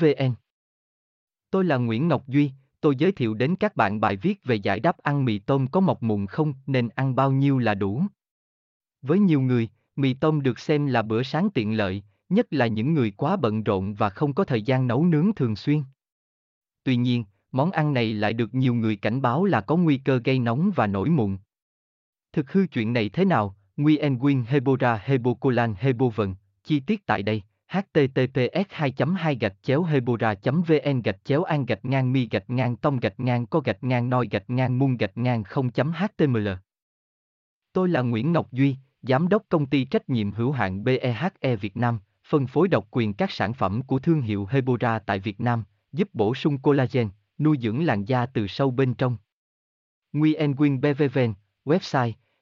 vn tôi là nguyễn ngọc duy tôi giới thiệu đến các bạn bài viết về giải đáp ăn mì tôm có mọc mụn không nên ăn bao nhiêu là đủ với nhiều người mì tôm được xem là bữa sáng tiện lợi nhất là những người quá bận rộn và không có thời gian nấu nướng thường xuyên. Tuy nhiên, món ăn này lại được nhiều người cảnh báo là có nguy cơ gây nóng và nổi mụn. Thực hư chuyện này thế nào? Nguyen Nguyen Hebora Hebocolan Hebovần, chi tiết tại đây https 2 2 gạch chéo hebora vn gạch chéo an gạch ngang mi gạch ngang tông gạch ngang co gạch ngang noi gạch ngang mung gạch ngang 0 html Tôi là Nguyễn Ngọc Duy, Giám đốc công ty trách nhiệm hữu hạn BEHE Việt Nam, phân phối độc quyền các sản phẩm của thương hiệu Hebora tại Việt Nam, giúp bổ sung collagen, nuôi dưỡng làn da từ sâu bên trong. Nguyen Nguyen BVVN, website